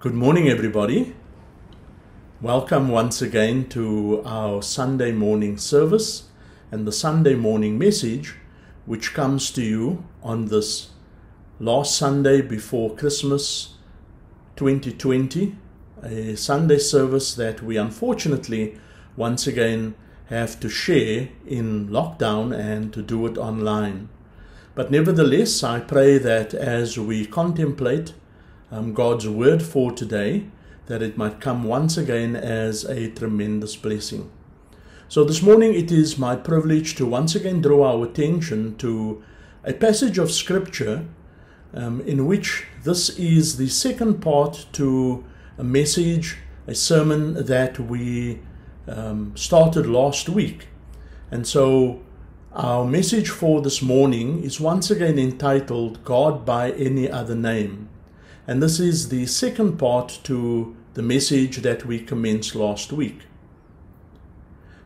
Good morning, everybody. Welcome once again to our Sunday morning service and the Sunday morning message, which comes to you on this last Sunday before Christmas 2020, a Sunday service that we unfortunately once again have to share in lockdown and to do it online. But nevertheless, I pray that as we contemplate um, God's word for today, that it might come once again as a tremendous blessing. So this morning it is my privilege to once again draw our attention to a passage of scripture um, in which this is the second part to a message, a sermon that we um, started last week. And so our message for this morning is once again entitled God by Any Other Name. And this is the second part to the message that we commenced last week.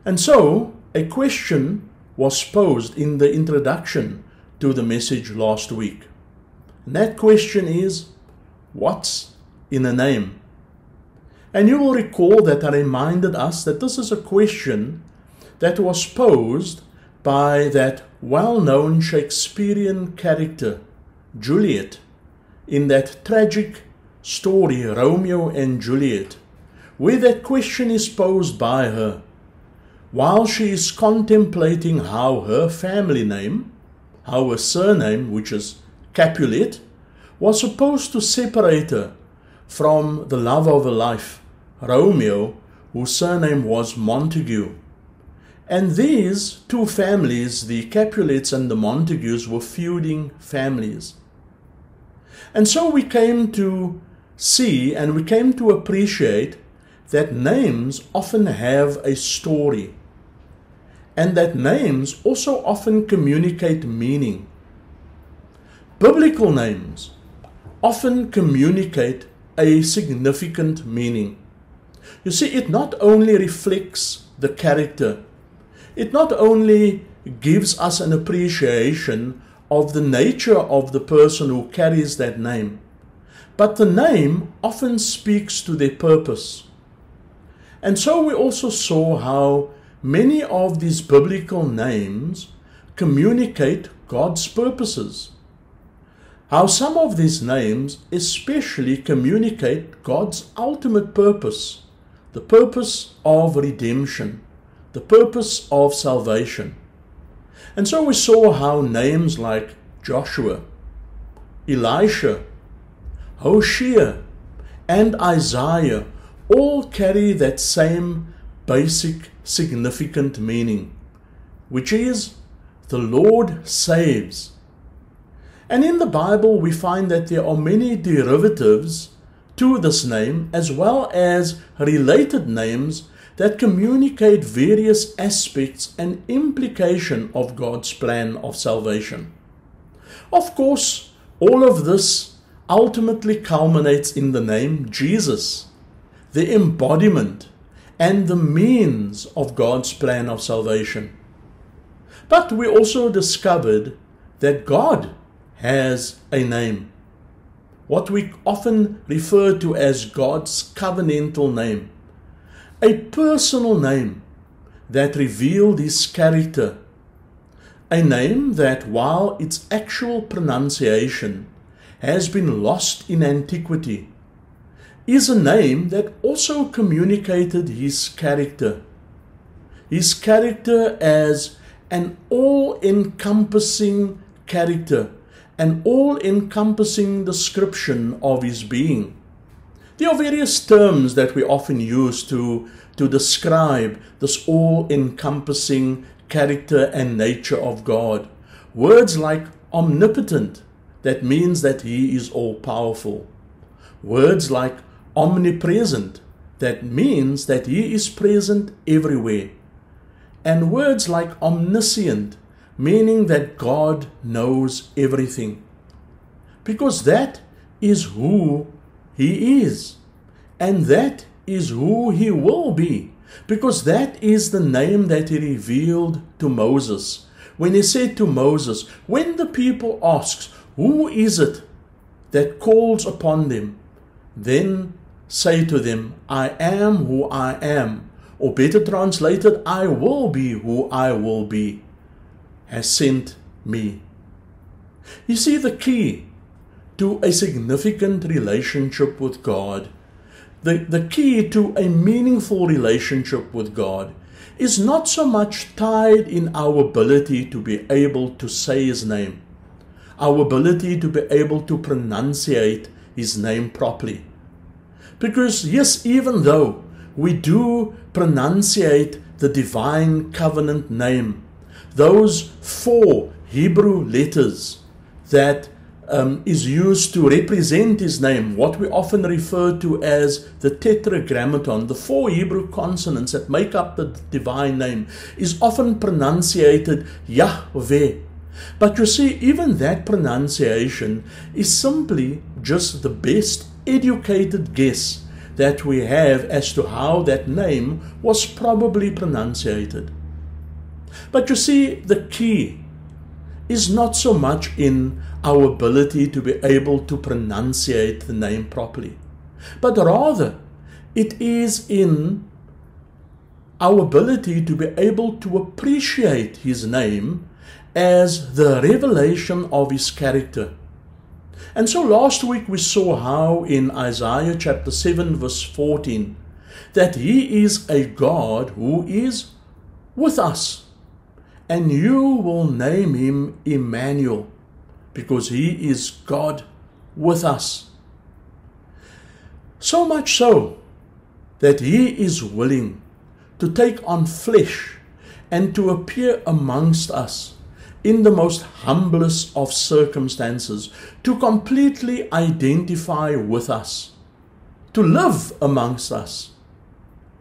And so, a question was posed in the introduction to the message last week. And that question is What's in a name? And you will recall that I reminded us that this is a question that was posed by that well known Shakespearean character, Juliet, in that tragic story, Romeo and Juliet, where that question is posed by her while she is contemplating how her family name, how her surname, which is Capulet, was supposed to separate her from the love of her life, Romeo, whose surname was Montague. And these two families, the Capulets and the Montagues, were feuding families. And so we came to see and we came to appreciate that names often have a story and that names also often communicate meaning. Biblical names often communicate a significant meaning. You see, it not only reflects the character, it not only gives us an appreciation of the nature of the person who carries that name, but the name often speaks to their purpose. And so we also saw how many of these biblical names communicate God's purposes. How some of these names especially communicate God's ultimate purpose, the purpose of redemption, the purpose of salvation. And so we saw how names like Joshua, Elisha, Hoshea, and Isaiah all carry that same basic significant meaning, which is the Lord saves. And in the Bible, we find that there are many derivatives to this name as well as related names that communicate various aspects and implication of God's plan of salvation. Of course, all of this ultimately culminates in the name Jesus, the embodiment and the means of God's plan of salvation. But we also discovered that God has a name, what we often refer to as God's covenantal name, a personal name that revealed his character, a name that, while its actual pronunciation has been lost in antiquity, is a name that also communicated his character. His character as an all encompassing character, an all encompassing description of his being. There are various terms that we often use to, to describe this all encompassing character and nature of God. Words like omnipotent, that means that he is all powerful. Words like omnipresent, that means that He is present everywhere. And words like omniscient, meaning that God knows everything. Because that is who He is. And that is who He will be. Because that is the name that He revealed to Moses. When He said to Moses, When the people asks, Who is it that calls upon them? Then say to them, I am who I am, or better translated, I will be who I will be, has sent me. You see, the key to a significant relationship with God, the, the key to a meaningful relationship with God, is not so much tied in our ability to be able to say His name, our ability to be able to pronunciate His name properly. Because, yes, even though we do pronunciate the divine covenant name, those four Hebrew letters that um, is used to represent his name, what we often refer to as the tetragrammaton, the four Hebrew consonants that make up the divine name, is often pronunciated Yahweh. But you see, even that pronunciation is simply just the best educated guess that we have as to how that name was probably pronunciated. But you see, the key is not so much in our ability to be able to pronunciate the name properly, but rather it is in our ability to be able to appreciate his name as the revelation of his character. And so last week we saw how in Isaiah chapter 7, verse 14, that he is a God who is with us. And you will name him Emmanuel because he is God with us. So much so that he is willing to take on flesh and to appear amongst us in the most humblest of circumstances, to completely identify with us, to live amongst us,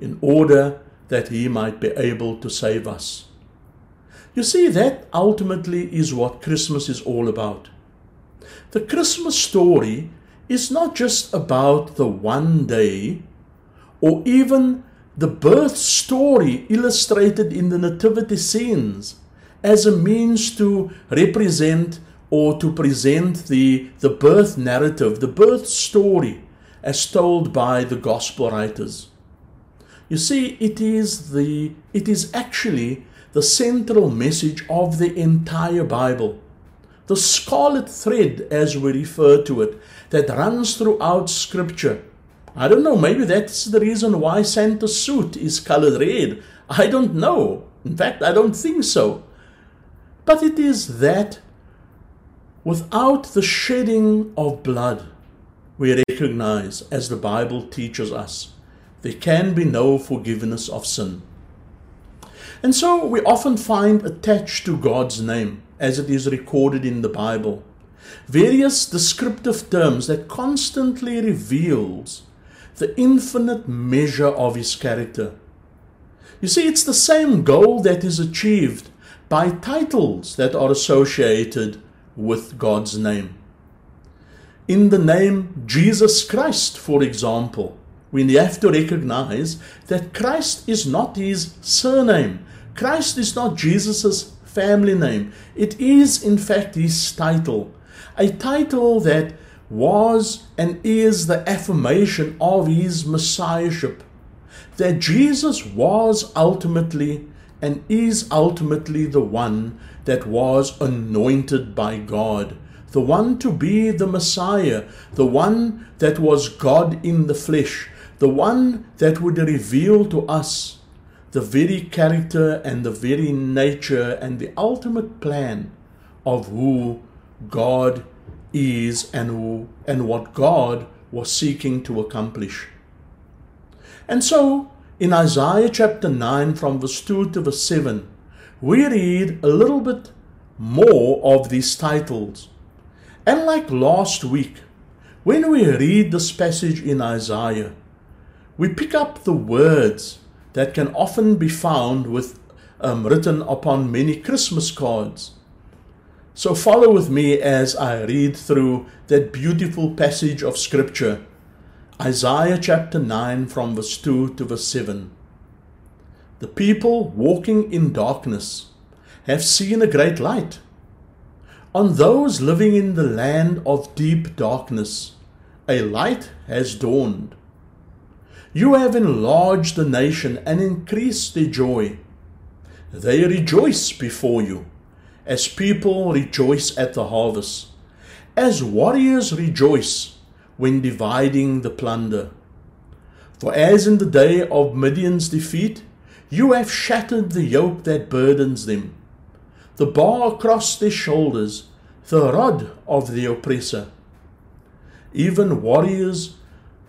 in order that he might be able to save us. You see, that ultimately is what Christmas is all about. The Christmas story is not just about the one day or even the birth story illustrated in the nativity scenes as a means to represent or to present the, the birth narrative, the birth story as told by the gospel writers. You see, it is the it is actually the central message of the entire Bible. The scarlet thread, as we refer to it, that runs throughout Scripture. I don't know, maybe that's the reason why Santa's suit is colored red. I don't know. In fact, I don't think so. But it is that without the shedding of blood, we recognize, as the Bible teaches us, there can be no forgiveness of sin. And so we often find attached to God's name, as it is recorded in the Bible, various descriptive terms that constantly reveals the infinite measure of his character. You see, it's the same goal that is achieved by titles that are associated with God's name. In the name Jesus Christ, for example, we have to recognize that Christ is not his surname, Christ is not Jesus' family name. It is, in fact, his title. A title that was and is the affirmation of his messiahship. That Jesus was ultimately and is ultimately the one that was anointed by God, the one to be the Messiah, the one that was God in the flesh, the one that would reveal to us the very character and the very nature and the ultimate plan of who God is and who and what God was seeking to accomplish. And so in Isaiah chapter 9 from verse 2 to verse 7 we read a little bit more of these titles. And like last week, when we read this passage in Isaiah, we pick up the words that can often be found with um, written upon many Christmas cards. So follow with me as I read through that beautiful passage of Scripture, Isaiah chapter 9, from verse 2 to verse 7. The people walking in darkness have seen a great light. On those living in the land of deep darkness, a light has dawned. You have enlarged the nation and increased their joy. They rejoice before you, as people rejoice at the harvest, as warriors rejoice when dividing the plunder. For as in the day of Midian's defeat, you have shattered the yoke that burdens them, the bar across their shoulders, the rod of the oppressor. Even warriors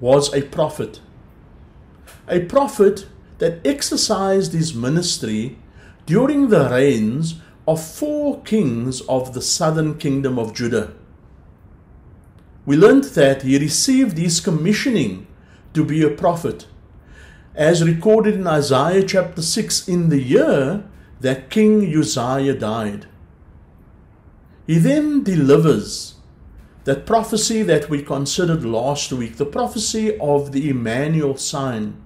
was a prophet. A prophet that exercised his ministry during the reigns of four kings of the southern kingdom of Judah. We learned that he received his commissioning to be a prophet, as recorded in Isaiah chapter 6 in the year that King Uzziah died. He then delivers that prophecy that we considered last week, the prophecy of the Emmanuel sign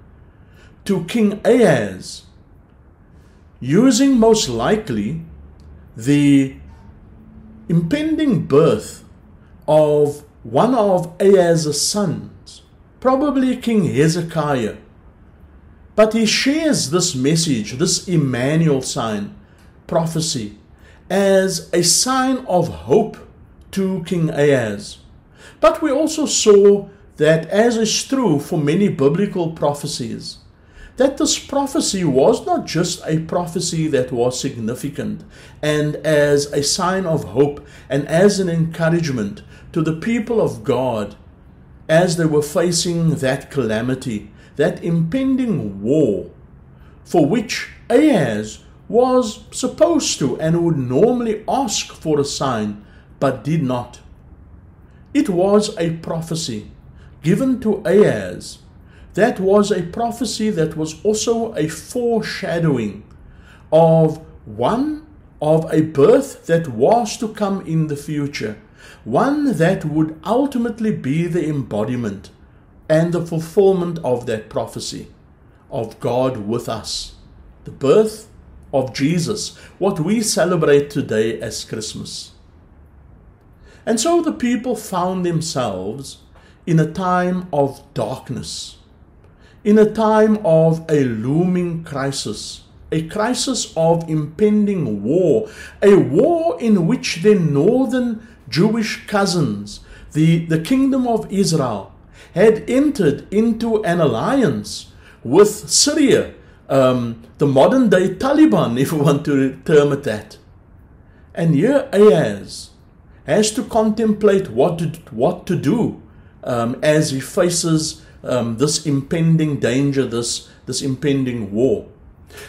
to King Ahaz, using most likely the impending birth of one of Ahaz's sons, probably King Hezekiah. But he shares this message, this Emmanuel sign, prophecy, as a sign of hope to King Ahaz. But we also saw that, as is true for many biblical prophecies, that this prophecy was not just a prophecy that was significant and as a sign of hope and as an encouragement to the people of God as they were facing that calamity, that impending war, for which Ahaz was supposed to and would normally ask for a sign but did not. It was a prophecy given to Ahaz. That was a prophecy that was also a foreshadowing of one of a birth that was to come in the future, one that would ultimately be the embodiment and the fulfillment of that prophecy of God with us. The birth of Jesus, what we celebrate today as Christmas. And so the people found themselves in a time of darkness, in a time of a looming crisis, a crisis of impending war, a war in which their northern Jewish cousins, the, the kingdom of Israel, had entered into an alliance with Syria, um, the modern day Taliban, if you want to term it that. And here Ahaz, has to contemplate what to, what to do um, as he faces um, this impending danger, this, this impending war.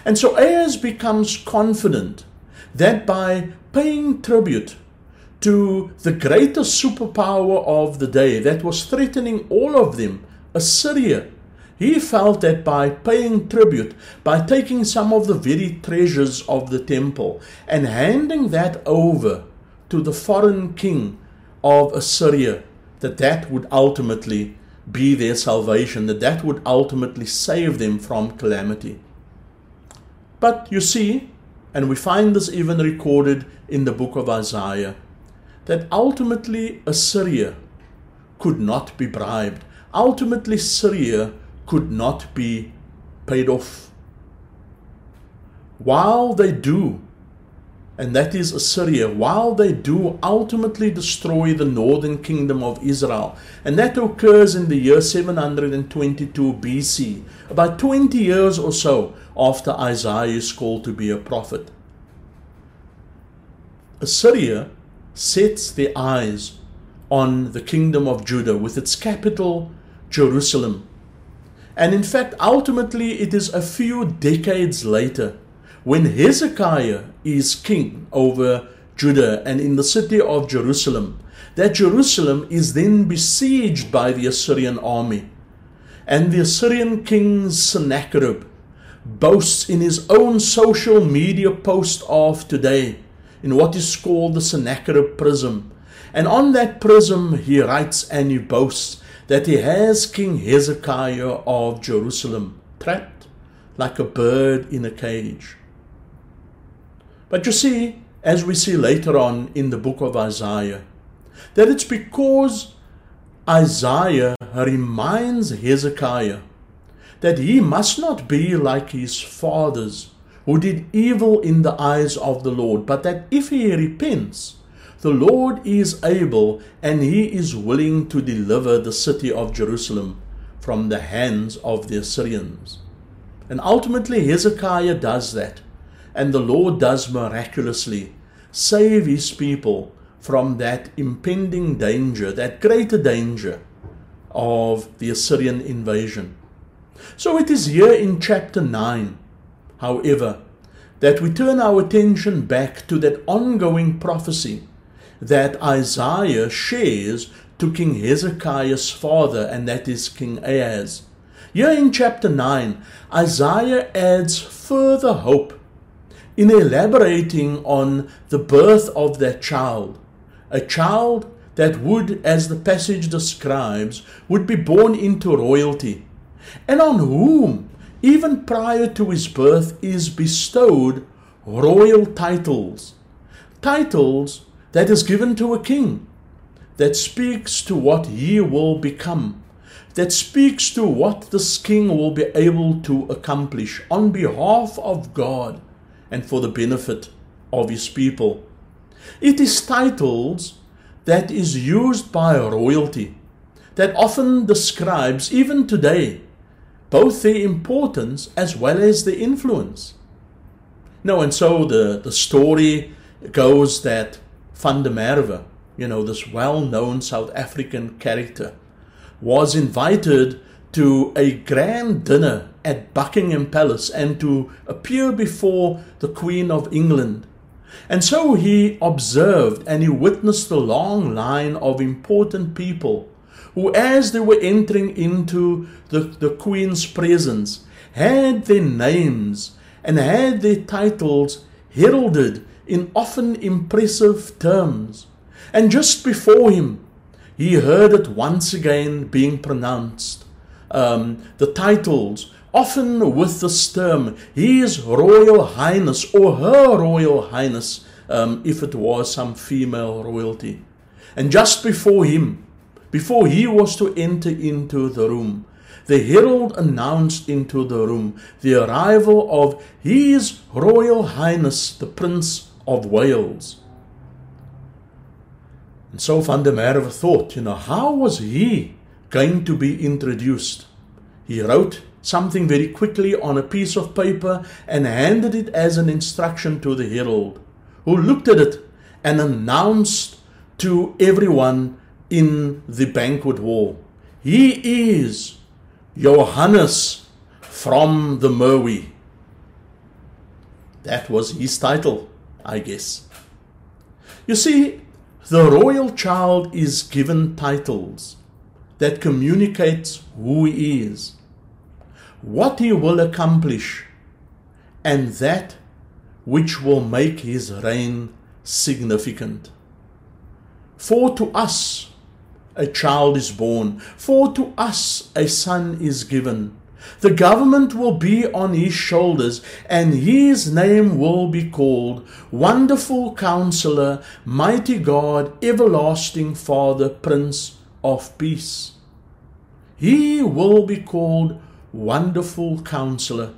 And so Ahaz becomes confident that by paying tribute to the greatest superpower of the day that was threatening all of them, Assyria, he felt that by paying tribute, by taking some of the very treasures of the temple and handing that over to the foreign king of Assyria, that that would ultimately be their salvation, that that would ultimately save them from calamity. But you see, and we find this even recorded in the book of Isaiah, that ultimately Assyria could not be bribed. Ultimately, Syria could not be paid off. While they do and that is Assyria, while they do ultimately destroy the northern kingdom of Israel. And that occurs in the year 722 BC, about 20 years or so after Isaiah is called to be a prophet. Assyria sets their eyes on the kingdom of Judah with its capital, Jerusalem. And in fact, ultimately, it is a few decades later when Hezekiah is king over Judah and in the city of Jerusalem, that Jerusalem is then besieged by the Assyrian army. And the Assyrian king Sennacherib boasts in his own social media post of today in what is called the Sennacherib prism. And on that prism he writes and he boasts that he has King Hezekiah of Jerusalem trapped like a bird in a cage. But you see, as we see later on in the book of Isaiah, that it's because Isaiah reminds Hezekiah that he must not be like his fathers who did evil in the eyes of the Lord, but that if he repents, the Lord is able and he is willing to deliver the city of Jerusalem from the hands of the Assyrians. And ultimately, Hezekiah does that. And the Lord does miraculously save his people from that impending danger, that greater danger of the Assyrian invasion. So it is here in chapter 9, however, that we turn our attention back to that ongoing prophecy that Isaiah shares to King Hezekiah's father, and that is King Ahaz. Here in chapter 9, Isaiah adds further hope in elaborating on the birth of that child, a child that would, as the passage describes, would be born into royalty, and on whom, even prior to his birth, is bestowed royal titles, titles that is given to a king, that speaks to what he will become, that speaks to what this king will be able to accomplish on behalf of God and for the benefit of his people. It is titles that is used by royalty that often describes, even today, both the importance as well as the influence. No, and so the, the story goes that Van der Merwe, you know, this well known South African character, was invited to a grand dinner at Buckingham Palace and to appear before the Queen of England. And so he observed and he witnessed the long line of important people who, as they were entering into the, the Queen's presence, had their names and had their titles heralded in often impressive terms. And just before him, he heard it once again being pronounced. Um, the titles often with this term, His Royal Highness or Her Royal Highness, um, if it was some female royalty. And just before him, before he was to enter into the room, the herald announced into the room the arrival of His Royal Highness, the Prince of Wales. And so Van der Merwe thought, you know, how was he going to be introduced? He wrote something very quickly on a piece of paper and handed it as an instruction to the herald, who looked at it and announced to everyone in the banquet hall, He is Johannes from the Merwe. That was his title, I guess. You see, the royal child is given titles that communicates who he is what he will accomplish, and that which will make his reign significant. For to us a child is born, for to us a son is given. The government will be on his shoulders, and his name will be called Wonderful Counselor, Mighty God, Everlasting Father, Prince of Peace. He will be called Wonderful Counselor.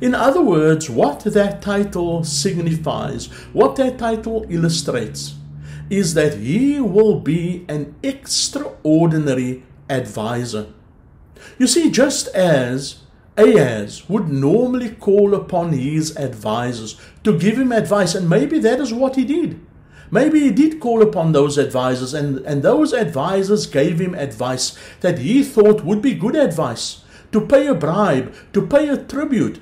In other words, what that title signifies, what that title illustrates, is that he will be an extraordinary advisor. You see, just as Ahaz would normally call upon his advisors to give him advice, and maybe that is what he did. Maybe he did call upon those advisors, and, and those advisors gave him advice that he thought would be good advice to pay a bribe, to pay a tribute,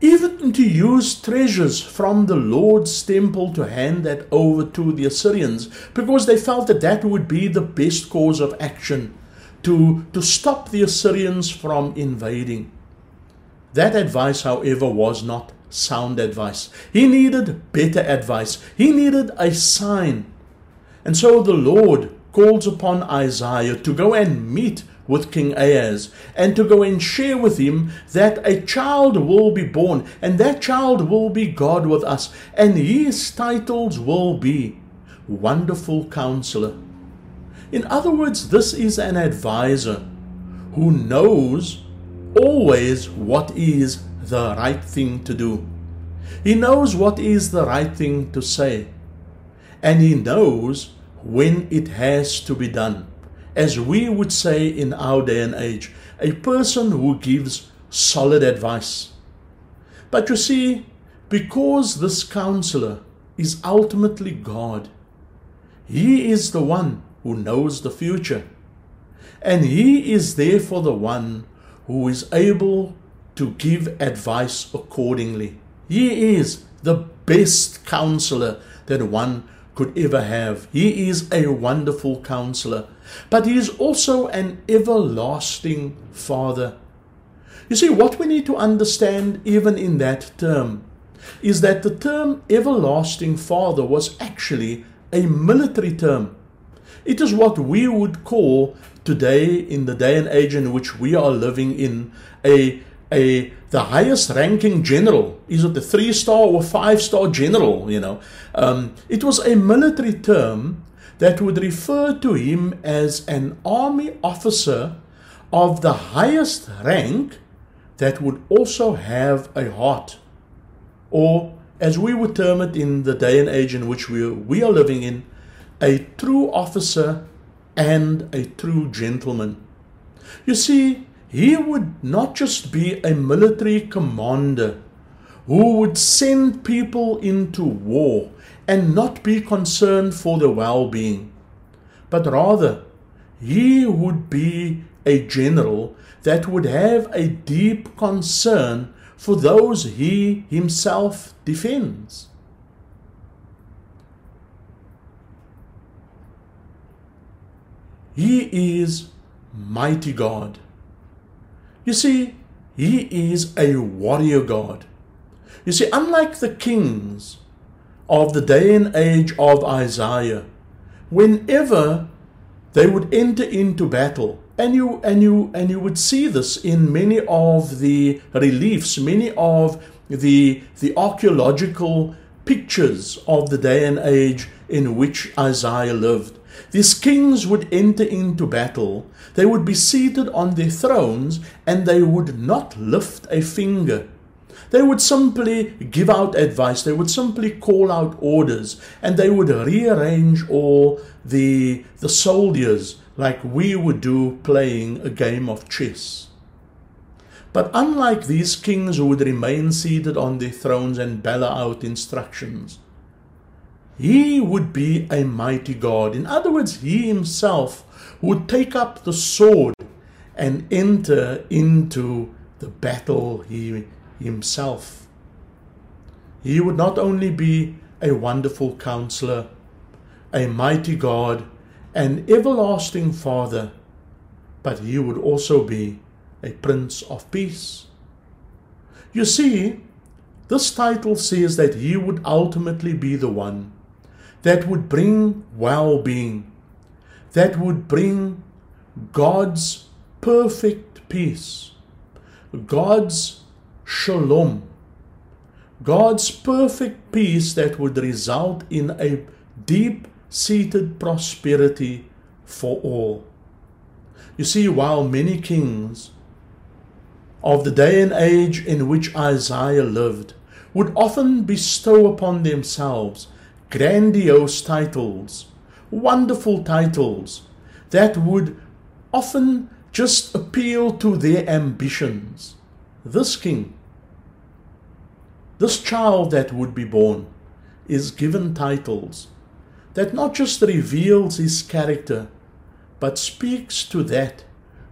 even to use treasures from the Lord's temple to hand that over to the Assyrians, because they felt that that would be the best course of action to, to stop the Assyrians from invading. That advice, however, was not sound advice. He needed better advice. He needed a sign. And so the Lord calls upon Isaiah to go and meet with King Ahaz and to go and share with him that a child will be born and that child will be God with us and his titles will be Wonderful Counselor. In other words, this is an advisor who knows always what is the right thing to do. He knows what is the right thing to say. And he knows when it has to be done. As we would say in our day and age, a person who gives solid advice. But you see, because this counselor is ultimately God, he is the one who knows the future. And he is therefore the one who is able to give advice accordingly. He is the best counselor that one could ever have. He is a wonderful counselor, but he is also an everlasting Father. You see, what we need to understand, even in that term, is that the term everlasting Father was actually a military term. It is what we would call today, in the day and age in which we are living in, a a the highest ranking general is it a three star or five star general you know um, it was a military term that would refer to him as an army officer of the highest rank that would also have a heart. Or as we would term it in the day and age in which we, we are living in a true officer and a true gentleman. You see he would not just be a military commander who would send people into war and not be concerned for their well being, but rather he would be a general that would have a deep concern for those he himself defends. He is mighty God. You see, he is a warrior god. You see, unlike the kings of the day and age of Isaiah, whenever they would enter into battle, and you and you and you would see this in many of the reliefs, many of the the archaeological pictures of the day and age in which Isaiah lived. These kings would enter into battle, they would be seated on their thrones, and they would not lift a finger. They would simply give out advice, they would simply call out orders, and they would rearrange all the, the soldiers like we would do playing a game of chess. But unlike these kings who would remain seated on their thrones and bellow out instructions, he would be a mighty God. In other words, he himself would take up the sword and enter into the battle he himself. He would not only be a wonderful counselor, a mighty God, an everlasting Father, but he would also be a Prince of Peace. You see, this title says that he would ultimately be the one that would bring well being, that would bring God's perfect peace, God's shalom, God's perfect peace that would result in a deep seated prosperity for all. You see, while many kings of the day and age in which Isaiah lived would often bestow upon themselves grandiose titles, wonderful titles that would often just appeal to their ambitions. This king, this child that would be born, is given titles that not just reveals his character, but speaks to that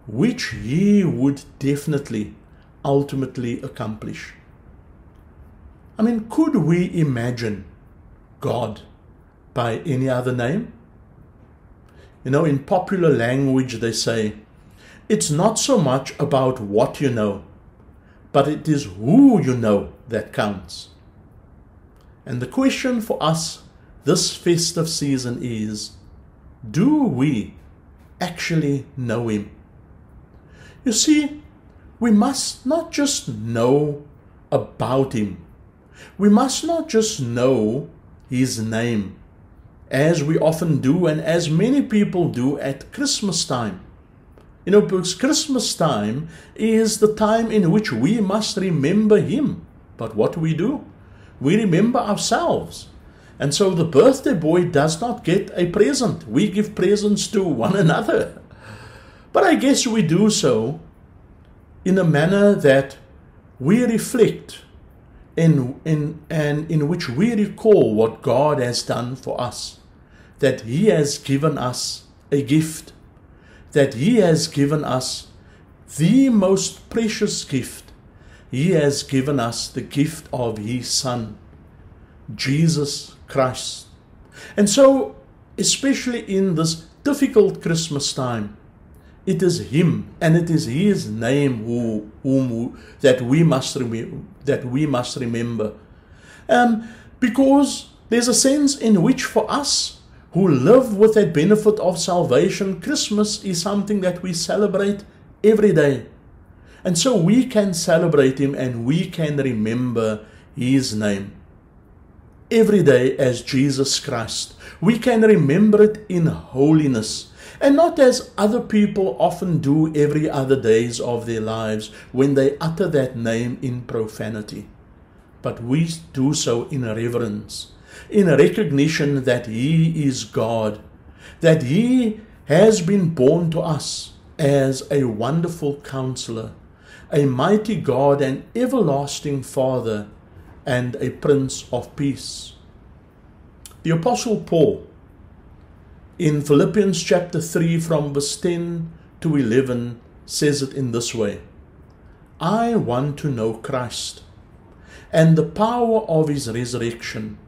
which he would definitely ultimately accomplish. I mean, could we imagine God by any other name? You know, in popular language, they say, it's not so much about what you know, but it is who you know that counts. And the question for us this festive season is do we actually know Him? You see, we must not just know about Him, we must not just know His name, as we often do and as many people do at Christmas time. You know, because Christmas time is the time in which we must remember Him. But what do we do? We remember ourselves. And so the birthday boy does not get a present. We give presents to one another. But I guess we do so in a manner that we reflect in, in, and in which we recall what God has done for us, that He has given us a gift, that He has given us the most precious gift. He has given us the gift of His Son, Jesus Christ. And so, especially in this difficult Christmas time, it is Him and it is His name who, whom that we must remember. That we must remember, um, because there's a sense in which, for us who live with that benefit of salvation, Christmas is something that we celebrate every day, and so we can celebrate Him and we can remember His name every day as Jesus Christ. We can remember it in holiness and not as other people often do every other days of their lives when they utter that name in profanity. But we do so in reverence, in recognition that He is God, that He has been born to us as a wonderful counselor, a mighty God and everlasting Father, and a Prince of Peace. The Apostle Paul in Philippians chapter 3, from verse 10 to 11, says it in this way I want to know Christ and the power of his resurrection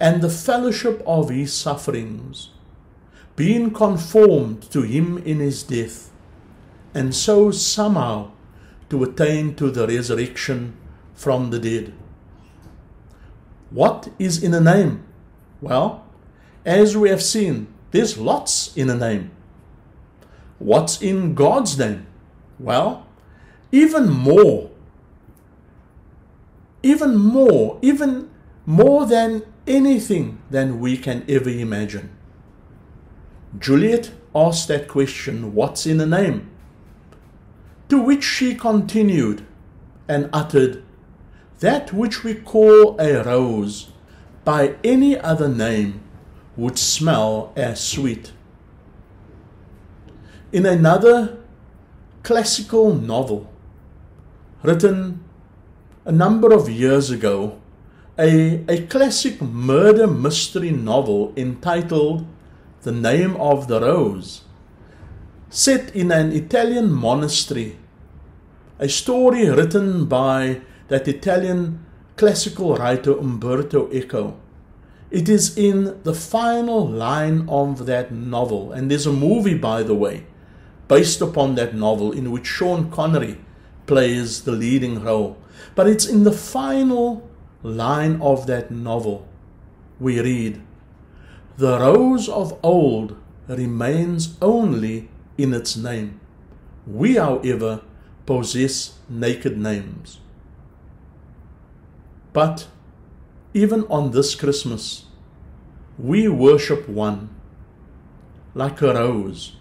and the fellowship of his sufferings, being conformed to him in his death, and so somehow to attain to the resurrection from the dead. What is in a name? Well, as we have seen, there's lots in a name. What's in God's name? Well, even more. Even more, even more than anything than we can ever imagine. Juliet asked that question, What's in a name? To which she continued and uttered, That which we call a rose by any other name would smell as sweet. In another classical novel written a number of years ago, a, a classic murder mystery novel entitled The Name of the Rose, set in an Italian monastery, a story written by that Italian classical writer Umberto Eco. It is in the final line of that novel, and there's a movie, by the way, based upon that novel in which Sean Connery plays the leading role. But it's in the final line of that novel we read The rose of old remains only in its name. We, however, possess naked names. But even on this Christmas, we worship one like a rose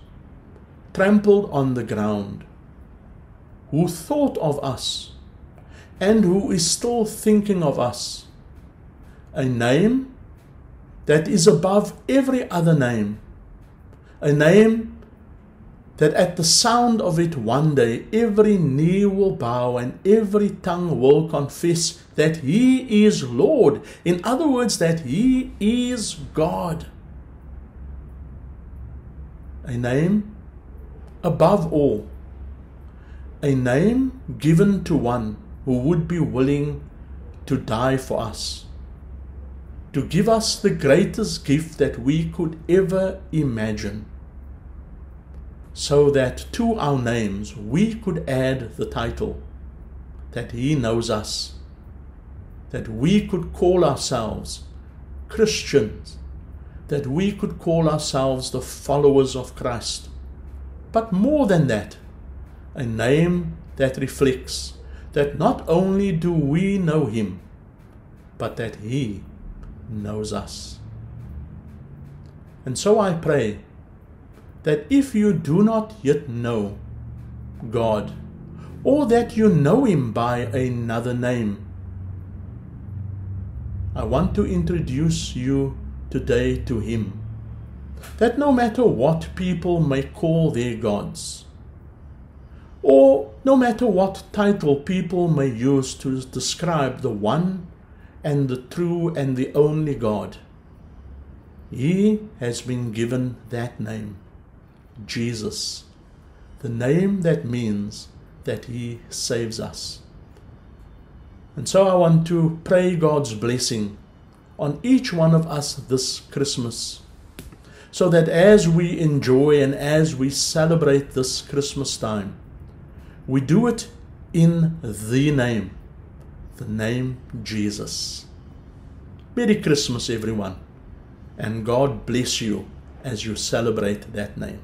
trampled on the ground. who thought of us and who is still thinking of us. A name that is above every other name. A name that at the sound of it one day every knee will bow and every tongue will confess that He is Lord. In other words, that He is God. A name above all. A name given to one who would be willing to die for us. To give us the greatest gift that we could ever imagine so that to our names we could add the title that He knows us, that we could call ourselves Christians, that we could call ourselves the followers of Christ. But more than that, a name that reflects that not only do we know Him, but that He knows us. And so I pray that if you do not yet know God, or that you know Him by another name, I want to introduce you today to Him. That no matter what people may call their gods, or no matter what title people may use to describe the one and the true and the only God, He has been given that name. Jesus, the name that means that He saves us. And so I want to pray God's blessing on each one of us this Christmas, so that as we enjoy and as we celebrate this Christmas time, we do it in the name, the name Jesus. Merry Christmas, everyone, and God bless you as you celebrate that name.